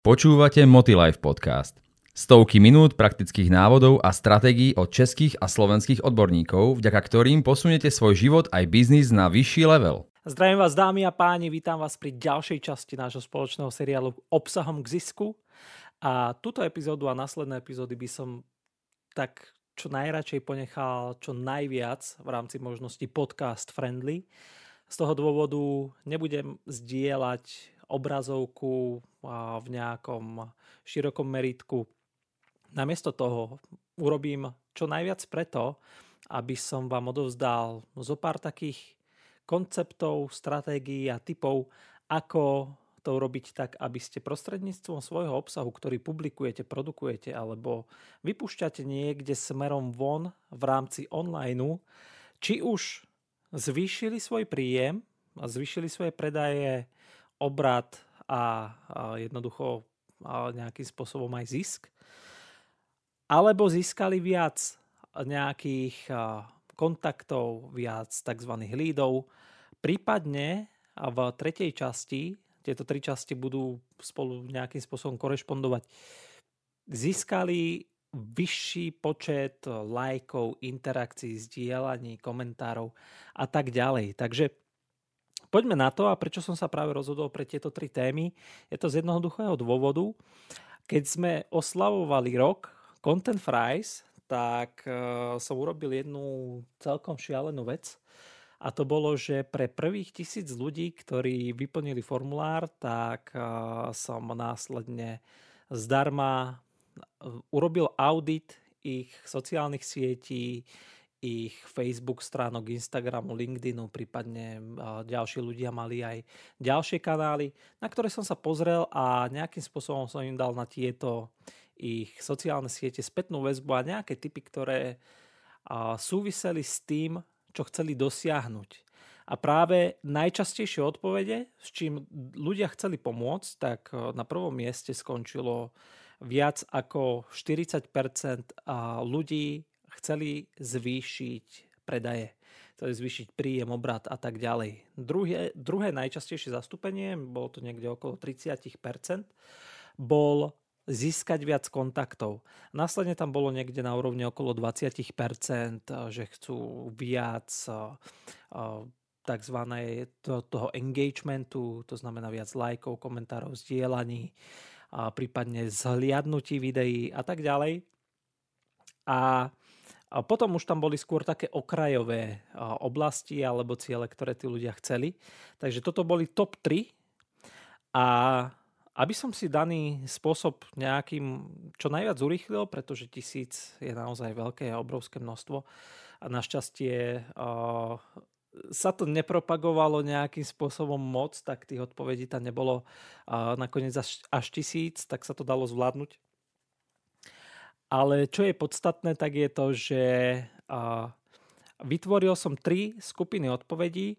Počúvate Motilife podcast. Stovky minút praktických návodov a stratégií od českých a slovenských odborníkov, vďaka ktorým posunete svoj život aj biznis na vyšší level. Zdravím vás dámy a páni, vítam vás pri ďalšej časti nášho spoločného seriálu Obsahom k zisku. A túto epizódu a následné epizódy by som tak čo najradšej ponechal čo najviac v rámci možnosti podcast friendly. Z toho dôvodu nebudem zdieľať obrazovku v nejakom širokom meritku. Namiesto toho urobím čo najviac preto, aby som vám odovzdal zo pár takých konceptov, stratégií a typov, ako to urobiť tak, aby ste prostredníctvom svojho obsahu, ktorý publikujete, produkujete alebo vypúšťate niekde smerom von v rámci online, či už zvýšili svoj príjem zvýšili svoje predaje obrad a, jednoducho nejakým spôsobom aj zisk. Alebo získali viac nejakých kontaktov, viac tzv. lídov. Prípadne v tretej časti, tieto tri časti budú spolu nejakým spôsobom korešpondovať, získali vyšší počet lajkov, interakcií, zdieľaní, komentárov a tak ďalej. Takže Poďme na to a prečo som sa práve rozhodol pre tieto tri témy. Je to z jednoduchého dôvodu. Keď sme oslavovali rok Content Fries, tak uh, som urobil jednu celkom šialenú vec. A to bolo, že pre prvých tisíc ľudí, ktorí vyplnili formulár, tak uh, som následne zdarma e, urobil audit ich sociálnych sietí, ich Facebook stránok, Instagramu, LinkedInu, prípadne ďalší ľudia mali aj ďalšie kanály, na ktoré som sa pozrel a nejakým spôsobom som im dal na tieto ich sociálne siete spätnú väzbu a nejaké typy, ktoré súviseli s tým, čo chceli dosiahnuť. A práve najčastejšie odpovede, s čím ľudia chceli pomôcť, tak na prvom mieste skončilo viac ako 40% ľudí chceli zvýšiť predaje, chceli zvýšiť príjem, obrat a tak ďalej. Druhé, druhé najčastejšie zastúpenie, bolo to niekde okolo 30%, bol získať viac kontaktov. Následne tam bolo niekde na úrovni okolo 20%, že chcú viac tzv. toho engagementu, to znamená viac lajkov, komentárov, zdieľaní, prípadne zhliadnutí videí a tak ďalej. A a potom už tam boli skôr také okrajové oblasti alebo ciele, ktoré tí ľudia chceli. Takže toto boli top 3. A aby som si daný spôsob nejakým čo najviac urýchlil, pretože tisíc je naozaj veľké a obrovské množstvo a našťastie sa to nepropagovalo nejakým spôsobom moc, tak tých odpovedí tam nebolo nakoniec až tisíc, tak sa to dalo zvládnuť ale čo je podstatné, tak je to, že vytvoril som tri skupiny odpovedí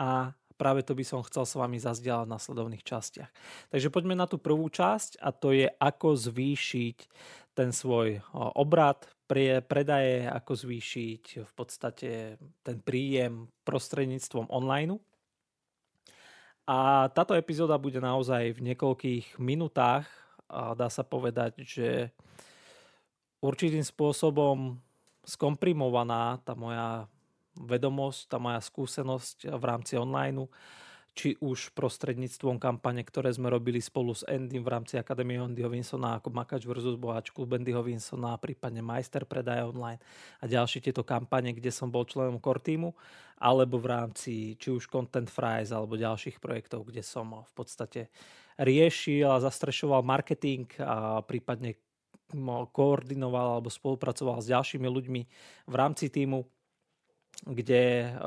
a práve to by som chcel s vami zazdieľať v nasledovných častiach. Takže poďme na tú prvú časť a to je ako zvýšiť ten svoj obrad, predaje, ako zvýšiť v podstate ten príjem prostredníctvom online. A táto epizóda bude naozaj v niekoľkých minútach. A dá sa povedať, že určitým spôsobom skomprimovaná tá moja vedomosť, tá moja skúsenosť v rámci online, či už prostredníctvom kampane, ktoré sme robili spolu s Endym v rámci Akadémie Andyho Winsona ako Makač vs. Bohač, klub Andyho Winsona, prípadne Majster predaja online a ďalšie tieto kampane, kde som bol členom core týmu, alebo v rámci či už Content Fries alebo ďalších projektov, kde som v podstate riešil a zastrešoval marketing a prípadne koordinoval alebo spolupracoval s ďalšími ľuďmi v rámci týmu, kde eh,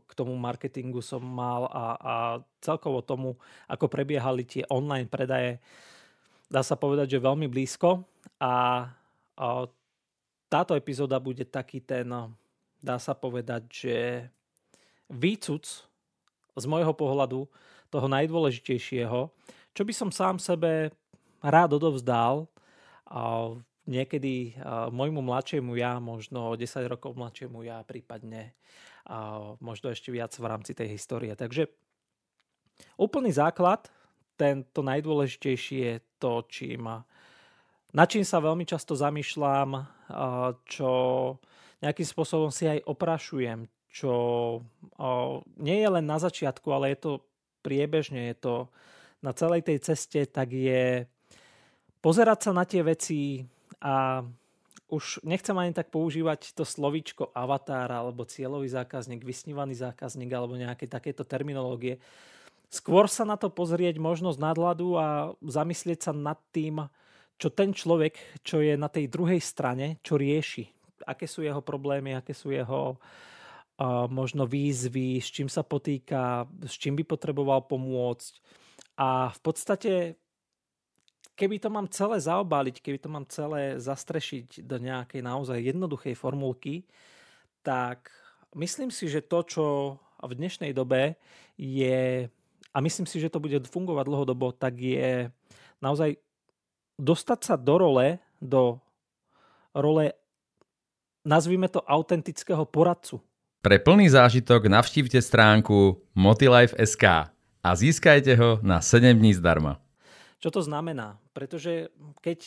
k tomu marketingu som mal a, a celkovo tomu, ako prebiehali tie online predaje, dá sa povedať, že veľmi blízko. A, a táto epizóda bude taký ten, dá sa povedať, že výcuc z môjho pohľadu toho najdôležitejšieho, čo by som sám sebe rád odovzdal a niekedy môjmu mladšiemu ja, možno 10 rokov mladšiemu ja, prípadne a možno ešte viac v rámci tej histórie. Takže úplný základ, ten, to najdôležitejšie je to, čím, na čím sa veľmi často zamýšľam, čo nejakým spôsobom si aj oprašujem, čo nie je len na začiatku, ale je to priebežne, je to na celej tej ceste, tak je pozerať sa na tie veci a už nechcem ani tak používať to slovíčko avatar alebo cieľový zákazník, vysnívaný zákazník alebo nejaké takéto terminológie. Skôr sa na to pozrieť možno z nadhľadu a zamyslieť sa nad tým, čo ten človek, čo je na tej druhej strane, čo rieši. Aké sú jeho problémy, aké sú jeho uh, možno výzvy, s čím sa potýka, s čím by potreboval pomôcť. A v podstate keby to mám celé zaobaliť, keby to mám celé zastrešiť do nejakej naozaj jednoduchej formulky, tak myslím si, že to, čo v dnešnej dobe je, a myslím si, že to bude fungovať dlhodobo, tak je naozaj dostať sa do role, do role, nazvime to autentického poradcu. Pre plný zážitok navštívte stránku motilife.sk a získajte ho na 7 dní zdarma. Čo to znamená? Pretože keď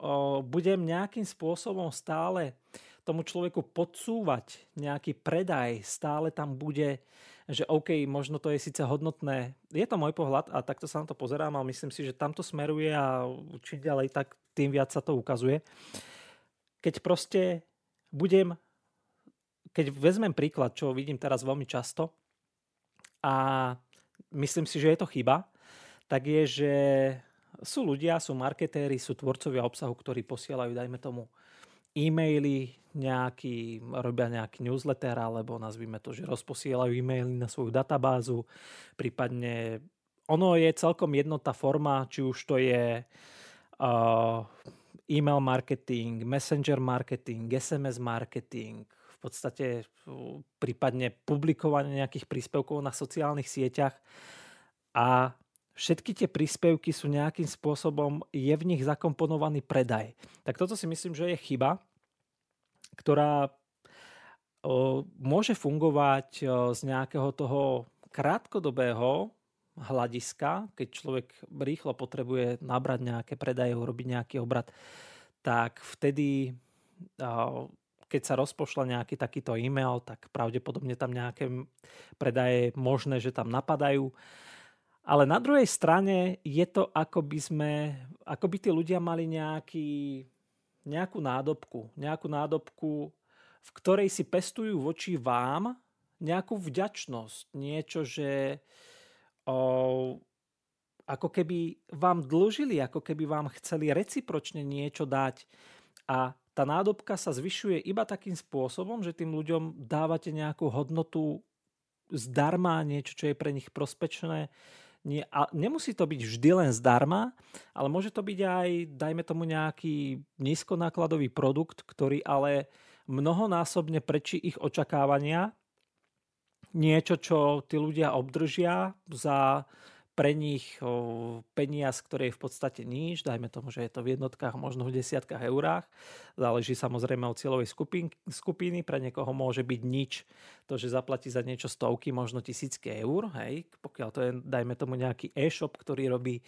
o, budem nejakým spôsobom stále tomu človeku podsúvať nejaký predaj, stále tam bude, že OK, možno to je síce hodnotné. Je to môj pohľad a takto sa na to pozerám, ale myslím si, že tamto smeruje a čím ďalej, tak tým viac sa to ukazuje. Keď proste budem, keď vezmem príklad, čo vidím teraz veľmi často a myslím si, že je to chyba, tak je, že sú ľudia, sú marketéri, sú tvorcovia obsahu, ktorí posielajú, dajme tomu, e-maily, nejaký, robia nejaký newsletter, alebo nazvime to, že rozposielajú e-maily na svoju databázu, prípadne ono je celkom jednotá forma, či už to je uh, e-mail marketing, messenger marketing, SMS marketing, v podstate uh, prípadne publikovanie nejakých príspevkov na sociálnych sieťach a všetky tie príspevky sú nejakým spôsobom, je v nich zakomponovaný predaj. Tak toto si myslím, že je chyba, ktorá môže fungovať z nejakého toho krátkodobého hľadiska, keď človek rýchlo potrebuje nabrať nejaké predaje, urobiť nejaký obrad, tak vtedy, keď sa rozpošla nejaký takýto e-mail, tak pravdepodobne tam nejaké predaje možné, že tam napadajú. Ale na druhej strane je to, ako by sme, ako by tí ľudia mali nejaký, nejakú nádobku. Nejakú nádobku, v ktorej si pestujú voči vám nejakú vďačnosť. Niečo, že o, ako keby vám dlžili, ako keby vám chceli recipročne niečo dať. A tá nádobka sa zvyšuje iba takým spôsobom, že tým ľuďom dávate nejakú hodnotu zdarma, niečo, čo je pre nich prospečné, nie, a nemusí to byť vždy len zdarma, ale môže to byť aj, dajme tomu, nejaký nízkonákladový produkt, ktorý ale mnohonásobne prečí ich očakávania. Niečo, čo tí ľudia obdržia za pre nich peniaz, ktorý je v podstate níž, dajme tomu, že je to v jednotkách, možno v desiatkách eurách. Záleží samozrejme od cieľovej skupin, skupiny, pre niekoho môže byť nič, to, že zaplatí za niečo stovky, možno tisícky eur, hej, pokiaľ to je, dajme tomu, nejaký e-shop, ktorý robí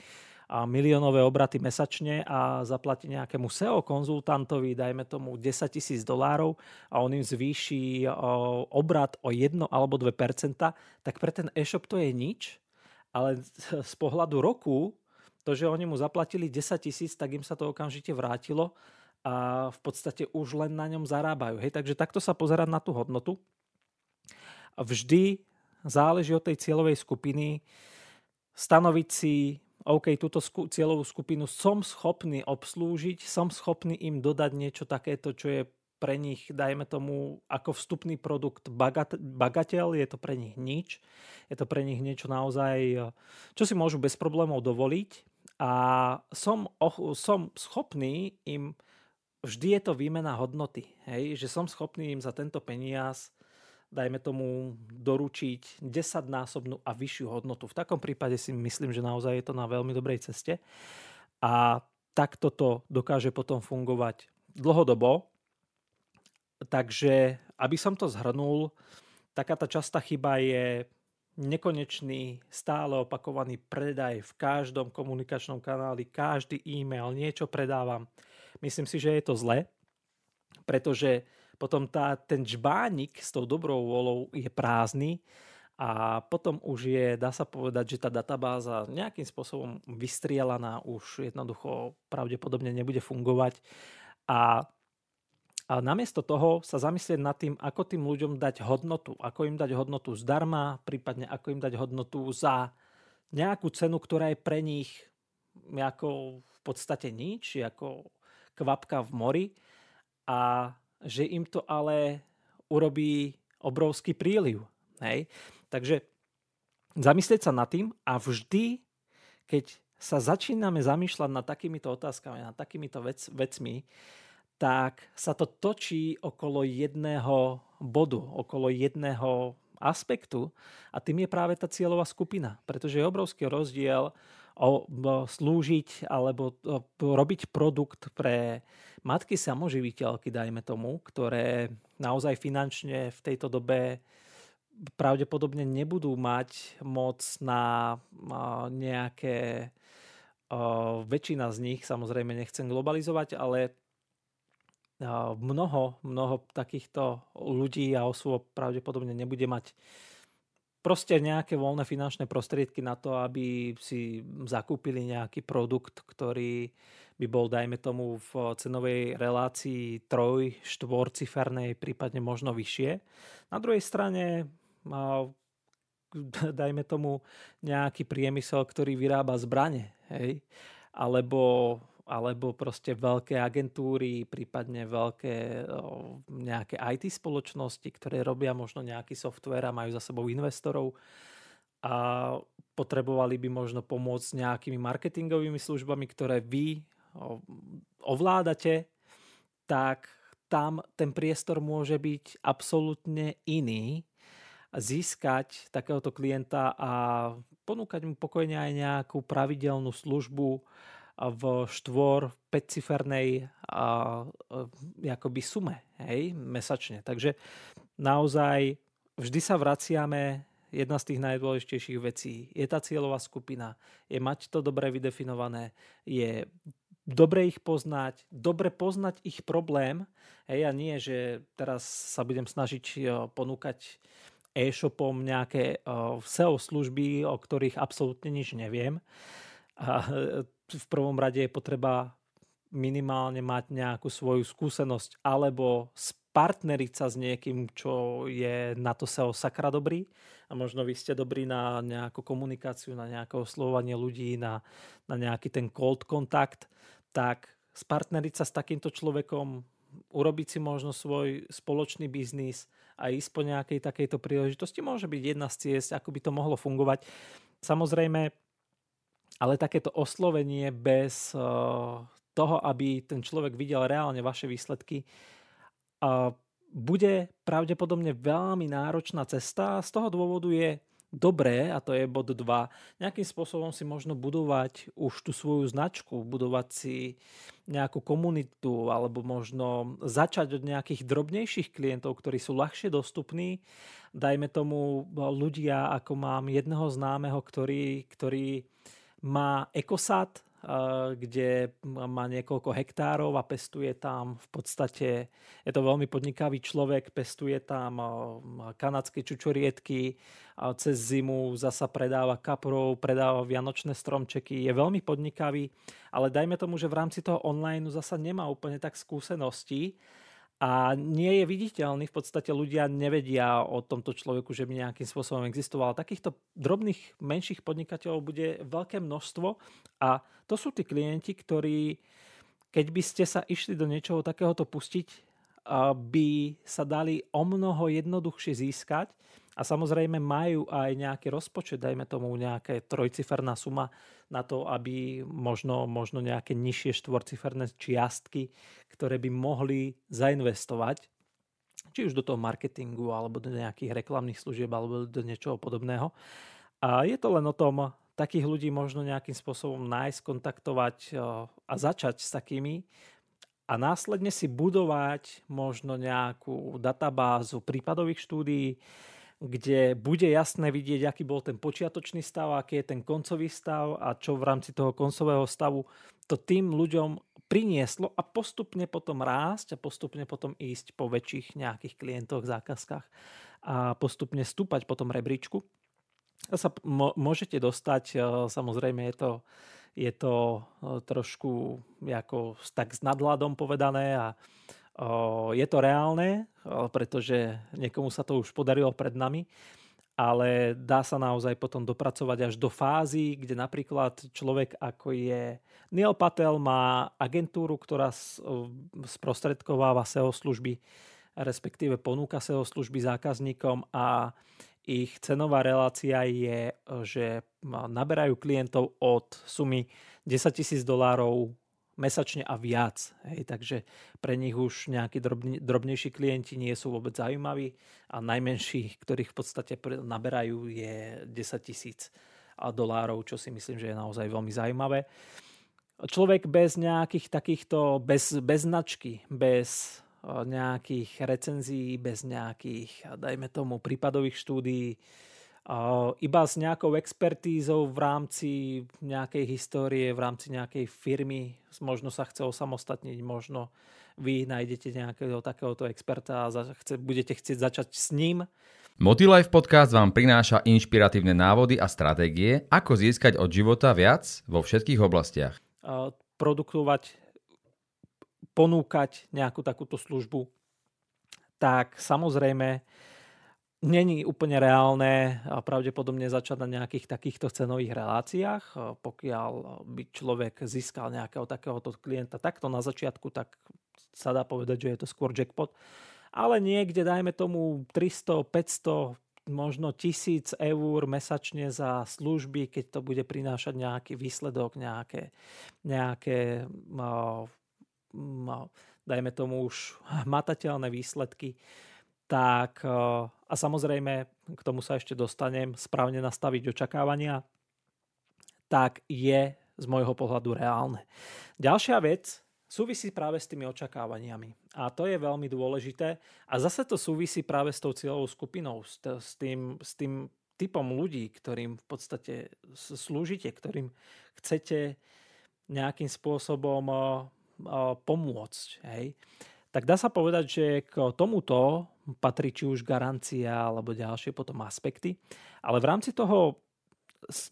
a miliónové obraty mesačne a zaplatí nejakému SEO konzultantovi, dajme tomu 10 tisíc dolárov a on im zvýši obrat o 1 alebo 2%, tak pre ten e-shop to je nič, ale z pohľadu roku, to, že oni mu zaplatili 10 tisíc, tak im sa to okamžite vrátilo a v podstate už len na ňom zarábajú. Hej, takže takto sa pozerať na tú hodnotu. Vždy záleží od tej cieľovej skupiny stanoviť si, OK, túto sku- cieľovú skupinu som schopný obslúžiť, som schopný im dodať niečo takéto, čo je pre nich, dajme tomu, ako vstupný produkt bagat- bagateľ, je to pre nich nič. Je to pre nich niečo naozaj, čo si môžu bez problémov dovoliť. A som, oh, som schopný im, vždy je to výmena hodnoty, hej? že som schopný im za tento peniaz dajme tomu, doručiť desaťnásobnú a vyššiu hodnotu. V takom prípade si myslím, že naozaj je to na veľmi dobrej ceste. A takto to dokáže potom fungovať dlhodobo, Takže, aby som to zhrnul, taká tá častá chyba je nekonečný, stále opakovaný predaj v každom komunikačnom kanáli, každý e-mail, niečo predávam. Myslím si, že je to zle, pretože potom tá, ten žbánik s tou dobrou volou je prázdny a potom už je, dá sa povedať, že tá databáza nejakým spôsobom vystrielaná, už jednoducho pravdepodobne nebude fungovať a a namiesto toho sa zamyslieť nad tým, ako tým ľuďom dať hodnotu. Ako im dať hodnotu zdarma, prípadne ako im dať hodnotu za nejakú cenu, ktorá je pre nich ako v podstate nič, ako kvapka v mori a že im to ale urobí obrovský príliv. Hej? Takže zamyslieť sa nad tým a vždy, keď sa začíname zamýšľať nad takýmito otázkami, nad takýmito vec, vecmi, tak sa to točí okolo jedného bodu, okolo jedného aspektu a tým je práve tá cieľová skupina, pretože je obrovský rozdiel o, slúžiť alebo robiť produkt pre matky samoživiteľky, dajme tomu, ktoré naozaj finančne v tejto dobe pravdepodobne nebudú mať moc na nejaké väčšina z nich, samozrejme nechcem globalizovať, ale mnoho, mnoho takýchto ľudí a osôb pravdepodobne nebude mať proste nejaké voľné finančné prostriedky na to, aby si zakúpili nejaký produkt, ktorý by bol, dajme tomu, v cenovej relácii troj, štvorcifernej, prípadne možno vyššie. Na druhej strane, dajme tomu, nejaký priemysel, ktorý vyrába zbrane, hej? alebo alebo proste veľké agentúry, prípadne veľké nejaké IT spoločnosti, ktoré robia možno nejaký software a majú za sebou investorov a potrebovali by možno pomôcť nejakými marketingovými službami, ktoré vy ovládate, tak tam ten priestor môže byť absolútne iný. Získať takéhoto klienta a ponúkať mu pokojne aj nejakú pravidelnú službu, v štvor 5-cifernej akoby sume hej, mesačne. Takže naozaj vždy sa vraciame jedna z tých najdôležitejších vecí. Je tá cieľová skupina, je mať to dobre vydefinované, je dobre ich poznať, dobre poznať ich problém. Hej, a nie, že teraz sa budem snažiť ponúkať e-shopom nejaké SEO služby, o ktorých absolútne nič neviem. A v prvom rade je potreba minimálne mať nejakú svoju skúsenosť alebo spartneriť sa s niekým, čo je na to SEO sakra dobrý a možno vy ste dobrí na nejakú komunikáciu, na nejaké oslovovanie ľudí, na, na nejaký ten cold kontakt, tak spartneriť sa s takýmto človekom, urobiť si možno svoj spoločný biznis a ísť po nejakej takejto príležitosti môže byť jedna z ciest, ako by to mohlo fungovať. Samozrejme, ale takéto oslovenie bez eh, toho, aby ten človek videl reálne vaše výsledky, eh, bude pravdepodobne veľmi náročná cesta. Z toho dôvodu je dobré, a to je bod 2, nejakým spôsobom si možno budovať už tú svoju značku, budovať si nejakú komunitu alebo možno začať od nejakých drobnejších klientov, ktorí sú ľahšie dostupní. Dajme tomu ľudia, ako mám jedného známeho, ktorý, ktorý má ekosad, kde má niekoľko hektárov a pestuje tam v podstate, je to veľmi podnikavý človek, pestuje tam kanadské čučoriedky, cez zimu zasa predáva kaprov, predáva vianočné stromčeky, je veľmi podnikavý, ale dajme tomu, že v rámci toho online zasa nemá úplne tak skúseností, a nie je viditeľný. V podstate ľudia nevedia o tomto človeku, že by nejakým spôsobom existoval. Takýchto drobných, menších podnikateľov bude veľké množstvo a to sú tí klienti, ktorí, keď by ste sa išli do niečoho takéhoto pustiť, by sa dali o mnoho jednoduchšie získať a samozrejme majú aj nejaký rozpočet, dajme tomu nejaké trojciferná suma na to, aby možno, možno nejaké nižšie štvorciferné čiastky, ktoré by mohli zainvestovať či už do toho marketingu, alebo do nejakých reklamných služieb, alebo do niečoho podobného. A je to len o tom, takých ľudí možno nejakým spôsobom nájsť, kontaktovať a začať s takými a následne si budovať možno nejakú databázu prípadových štúdií, kde bude jasné vidieť, aký bol ten počiatočný stav, aký je ten koncový stav a čo v rámci toho koncového stavu to tým ľuďom prinieslo a postupne potom rásť a postupne potom ísť po väčších nejakých klientoch, zákazkách a postupne stúpať po tom rebríčku. Sa môžete dostať, e, samozrejme je to, je to e, trošku ako tak s nadhľadom povedané a je to reálne, pretože niekomu sa to už podarilo pred nami, ale dá sa naozaj potom dopracovať až do fázy, kde napríklad človek ako je Neil Patel má agentúru, ktorá sprostredkováva SEO služby, respektíve ponúka SEO služby zákazníkom a ich cenová relácia je, že naberajú klientov od sumy 10 tisíc dolárov mesačne a viac. Hej, takže pre nich už nejakí drobne, drobnejší klienti nie sú vôbec zaujímaví a najmenší, ktorých v podstate naberajú, je 10 tisíc dolárov, čo si myslím, že je naozaj veľmi zaujímavé. Človek bez nejakých takýchto, bez, bez značky, bez nejakých recenzií, bez nejakých, dajme tomu, prípadových štúdií, iba s nejakou expertízou v rámci nejakej histórie, v rámci nejakej firmy, možno sa chce osamostatniť, možno vy nájdete nejakého takéhoto experta a chce, budete chcieť začať s ním. Motilife podcast vám prináša inšpiratívne návody a stratégie, ako získať od života viac vo všetkých oblastiach. Produkovať, ponúkať nejakú takúto službu, tak samozrejme není úplne reálne pravdepodobne začať na nejakých takýchto cenových reláciách. Pokiaľ by človek získal nejakého takéhoto klienta takto na začiatku, tak sa dá povedať, že je to skôr jackpot. Ale niekde, dajme tomu 300, 500, možno tisíc eur mesačne za služby, keď to bude prinášať nejaký výsledok, nejaké, nejaké dajme tomu už matateľné výsledky, tak a samozrejme, k tomu sa ešte dostanem, správne nastaviť očakávania, tak je z môjho pohľadu reálne. Ďalšia vec súvisí práve s tými očakávaniami. A to je veľmi dôležité. A zase to súvisí práve s tou cieľovou skupinou, s, tým, s tým typom ľudí, ktorým v podstate slúžite, ktorým chcete nejakým spôsobom pomôcť. Hej. Tak dá sa povedať, že k tomuto patrí či už garancia alebo ďalšie potom aspekty. Ale v rámci toho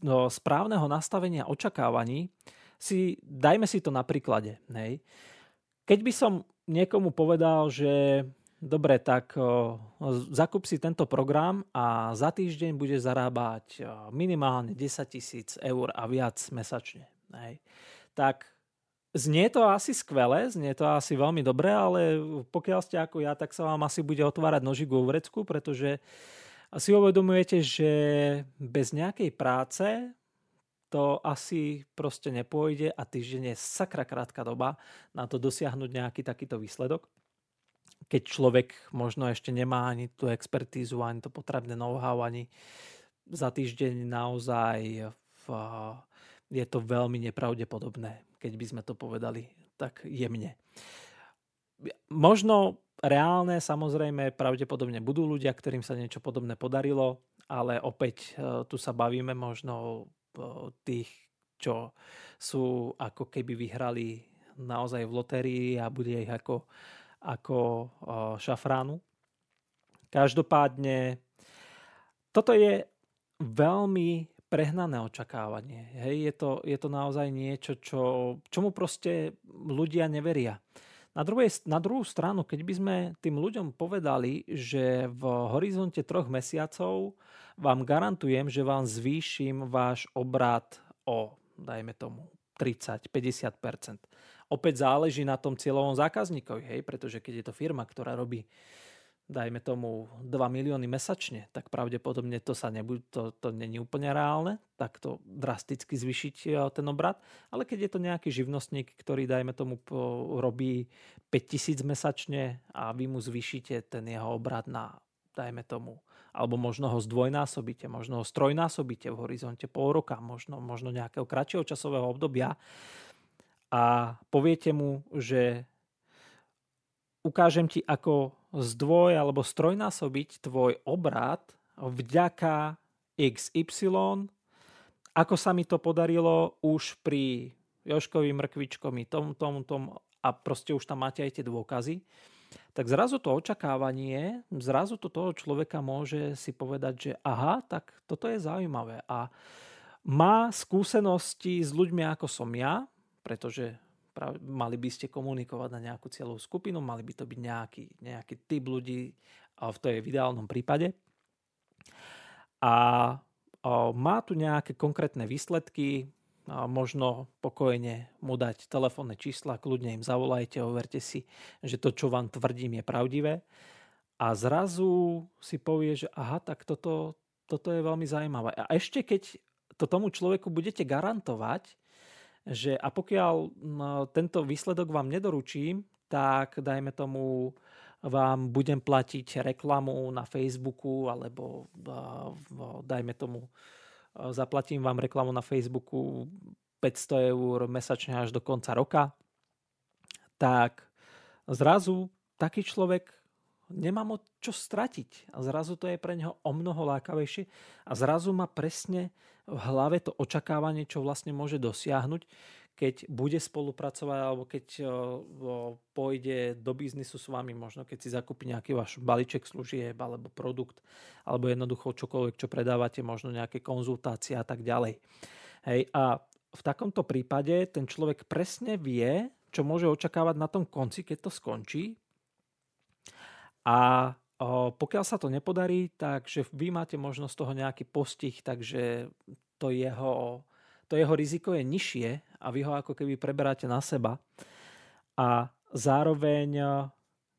no, správneho nastavenia očakávaní si, dajme si to na príklade. Hej. Keď by som niekomu povedal, že dobre, tak o, zakup si tento program a za týždeň bude zarábať minimálne 10 tisíc eur a viac mesačne. Hej. Tak Znie to asi skvelé, znie to asi veľmi dobre, ale pokiaľ ste ako ja, tak sa vám asi bude otvárať nožík vo vrecku, pretože si uvedomujete, že bez nejakej práce to asi proste nepôjde a týždeň je sakra krátka doba na to dosiahnuť nejaký takýto výsledok. Keď človek možno ešte nemá ani tú expertízu, ani to potrebné know-how, ani za týždeň naozaj v, je to veľmi nepravdepodobné keď by sme to povedali tak jemne. Možno reálne, samozrejme, pravdepodobne budú ľudia, ktorým sa niečo podobné podarilo, ale opäť e, tu sa bavíme možno o tých, čo sú ako keby vyhrali naozaj v lotérii a bude ich ako, ako e, šafránu. Každopádne, toto je veľmi prehnané očakávanie. Hej, je, to, je to naozaj niečo, čo, čomu proste ľudia neveria. Na, druhej, na druhú stranu, keď by sme tým ľuďom povedali, že v horizonte troch mesiacov vám garantujem, že vám zvýšim váš obrad o, dajme tomu, 30-50%. Opäť záleží na tom cieľovom zákazníkovi, hej, pretože keď je to firma, ktorá robí dajme tomu 2 milióny mesačne, tak pravdepodobne to sa nebude, to, to není úplne reálne, tak to drasticky zvyšiť e, ten obrad. Ale keď je to nejaký živnostník, ktorý dajme tomu robí 5000 mesačne a vy mu zvýšite ten jeho obrad na dajme tomu, alebo možno ho zdvojnásobíte, možno ho strojnásobíte v horizonte pol roka, možno, možno nejakého kratšieho časového obdobia a poviete mu, že ukážem ti, ako zdvoj alebo strojnásobiť tvoj obrad vďaka XY, ako sa mi to podarilo už pri Joškovi Mrkvičkomi, tom, tom, tom a proste už tam máte aj tie dôkazy, tak zrazu to očakávanie, zrazu to toho človeka môže si povedať, že aha, tak toto je zaujímavé. A má skúsenosti s ľuďmi ako som ja, pretože mali by ste komunikovať na nejakú cieľovú skupinu, mali by to byť nejaký, nejaký typ ľudí, a to je v ideálnom prípade. A má tu nejaké konkrétne výsledky, možno pokojne mu dať telefónne čísla, kľudne im zavolajte, overte si, že to, čo vám tvrdím, je pravdivé. A zrazu si povie, že aha, tak toto, toto je veľmi zaujímavé. A ešte keď to tomu človeku budete garantovať, že a pokiaľ tento výsledok vám nedoručím, tak dajme tomu vám budem platiť reklamu na Facebooku alebo dajme tomu zaplatím vám reklamu na Facebooku 500 eur mesačne až do konca roka, tak zrazu taký človek nemá moc čo stratiť. A zrazu to je pre neho o mnoho lákavejšie a zrazu má presne v hlave to očakávanie, čo vlastne môže dosiahnuť, keď bude spolupracovať alebo keď pôjde do biznisu s vami, možno keď si zakúpi nejaký váš balíček služieb alebo produkt, alebo jednoducho čokoľvek, čo predávate, možno nejaké konzultácie a tak ďalej. Hej, a v takomto prípade ten človek presne vie, čo môže očakávať na tom konci, keď to skončí. A pokiaľ sa to nepodarí, takže vy máte možnosť toho nejaký postih, takže to jeho to jeho riziko je nižšie a vy ho ako keby preberáte na seba. A zároveň,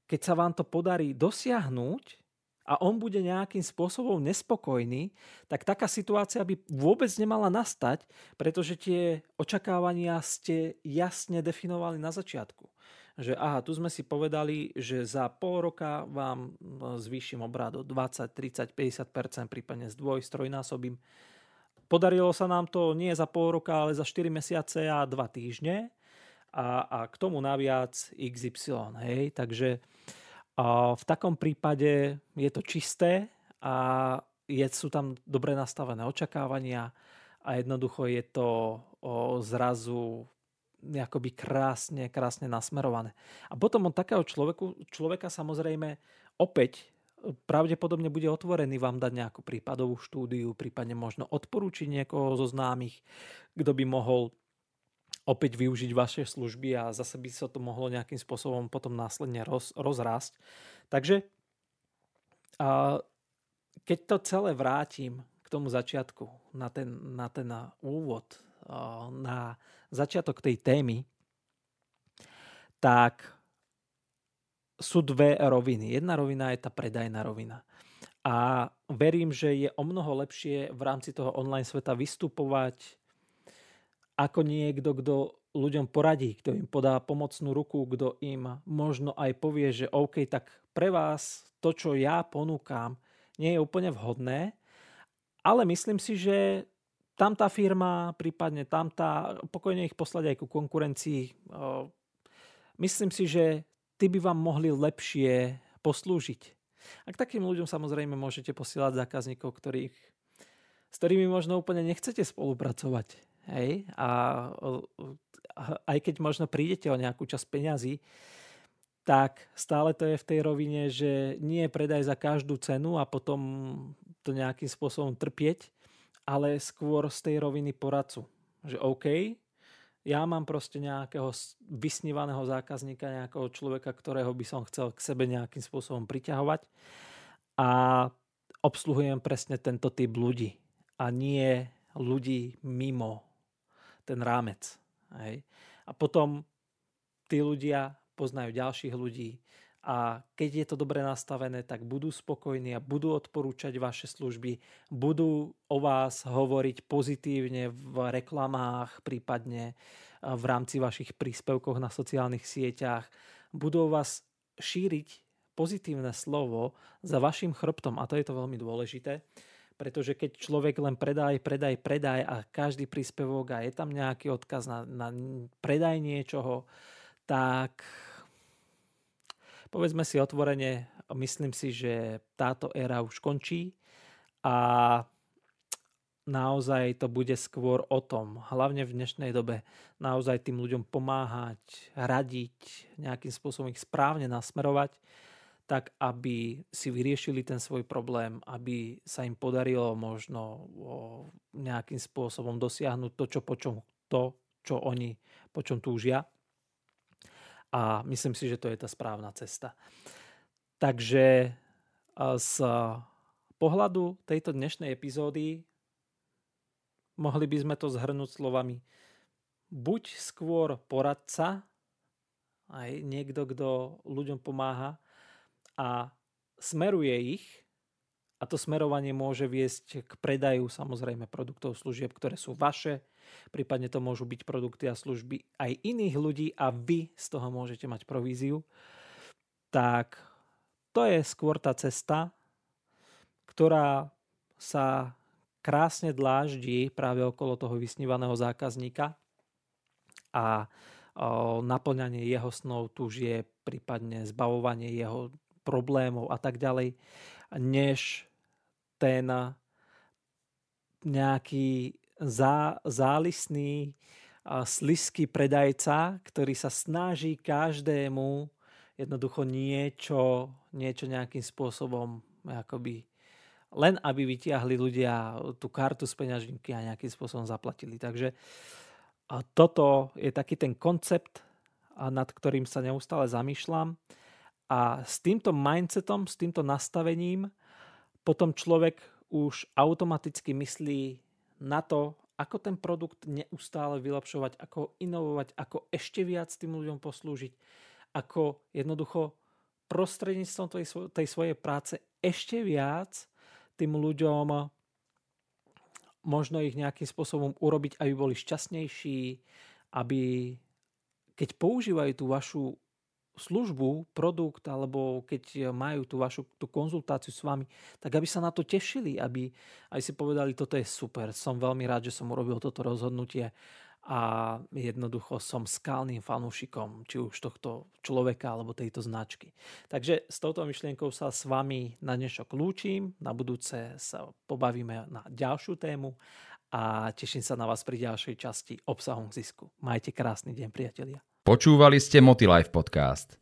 keď sa vám to podarí dosiahnuť a on bude nejakým spôsobom nespokojný, tak taká situácia by vôbec nemala nastať, pretože tie očakávania ste jasne definovali na začiatku. Že aha, tu sme si povedali, že za pol roka vám eh, zvýšim obrad o 20, 30, 50%, prípadne zdvoj, strojnásobím. Podarilo sa nám to nie za pol roka, ale za 4 mesiace a 2 týždne. A, a k tomu naviac XY. Hej? Takže a v takom prípade je to čisté a je, sú tam dobre nastavené očakávania a jednoducho je to o, zrazu akoby krásne, krásne nasmerované. A potom od takého človeku, človeka samozrejme opäť pravdepodobne bude otvorený vám dať nejakú prípadovú štúdiu, prípadne možno odporúčiť niekoho zo známych, kto by mohol opäť využiť vaše služby a zase by sa to mohlo nejakým spôsobom potom následne roz, rozrásť. Takže a, keď to celé vrátim k tomu začiatku, na ten, na ten úvod, na začiatok tej témy, tak sú dve roviny. Jedna rovina je tá predajná rovina. A verím, že je o mnoho lepšie v rámci toho online sveta vystupovať ako niekto, kto ľuďom poradí, kto im podá pomocnú ruku, kto im možno aj povie, že OK, tak pre vás to, čo ja ponúkam, nie je úplne vhodné, ale myslím si, že tam tá firma, prípadne tam tá, pokojne ich poslať aj ku konkurencii. Myslím si, že tí by vám mohli lepšie poslúžiť. A k takým ľuďom samozrejme môžete posielať zákazníkov, ktorých, s ktorými možno úplne nechcete spolupracovať. Hej? A, a aj keď možno prídete o nejakú časť peňazí, tak stále to je v tej rovine, že nie je predaj za každú cenu a potom to nejakým spôsobom trpieť, ale skôr z tej roviny poradcu. Že OK, ja mám proste nejakého vysnívaného zákazníka, nejakého človeka, ktorého by som chcel k sebe nejakým spôsobom priťahovať a obsluhujem presne tento typ ľudí a nie ľudí mimo ten rámec. Hej. A potom tí ľudia poznajú ďalších ľudí, a keď je to dobre nastavené, tak budú spokojní a budú odporúčať vaše služby, budú o vás hovoriť pozitívne v reklamách, prípadne v rámci vašich príspevkoch na sociálnych sieťach, budú vás šíriť pozitívne slovo za vašim chrbtom. A to je to veľmi dôležité, pretože keď človek len predaj, predaj, predaj a každý príspevok a je tam nejaký odkaz na, na predaj niečoho, tak Povedzme si otvorene, myslím si, že táto éra už končí a naozaj to bude skôr o tom, hlavne v dnešnej dobe, naozaj tým ľuďom pomáhať, radiť, nejakým spôsobom ich správne nasmerovať, tak aby si vyriešili ten svoj problém, aby sa im podarilo možno nejakým spôsobom dosiahnuť to, čo, po čom, to, čo oni po čom túžia. A myslím si, že to je tá správna cesta. Takže z pohľadu tejto dnešnej epizódy mohli by sme to zhrnúť slovami buď skôr poradca, aj niekto, kto ľuďom pomáha a smeruje ich, a to smerovanie môže viesť k predaju samozrejme produktov, služieb, ktoré sú vaše, prípadne to môžu byť produkty a služby aj iných ľudí a vy z toho môžete mať províziu, tak to je skôr tá cesta, ktorá sa krásne dláždi práve okolo toho vysnívaného zákazníka a naplňanie jeho snov, je prípadne zbavovanie jeho problémov a tak ďalej, než ten nejaký zá, zálisný slisky predajca, ktorý sa snaží každému jednoducho niečo, niečo nejakým spôsobom akoby len aby vytiahli ľudia tú kartu z peňaženky a nejakým spôsobom zaplatili. Takže toto je taký ten koncept, nad ktorým sa neustále zamýšľam. A s týmto mindsetom, s týmto nastavením potom človek už automaticky myslí na to, ako ten produkt neustále vylepšovať, ako inovovať, ako ešte viac tým ľuďom poslúžiť, ako jednoducho prostredníctvom tej, tej svojej práce ešte viac tým ľuďom možno ich nejakým spôsobom urobiť, aby boli šťastnejší, aby keď používajú tú vašu službu, produkt, alebo keď majú tú vašu tú konzultáciu s vami, tak aby sa na to tešili, aby aj si povedali, toto je super, som veľmi rád, že som urobil toto rozhodnutie a jednoducho som skalným fanúšikom či už tohto človeka alebo tejto značky. Takže s touto myšlienkou sa s vami na dnešok lúčim, na budúce sa pobavíme na ďalšiu tému a teším sa na vás pri ďalšej časti obsahom zisku. Majte krásny deň, priatelia. Počúvali ste Motilife podcast.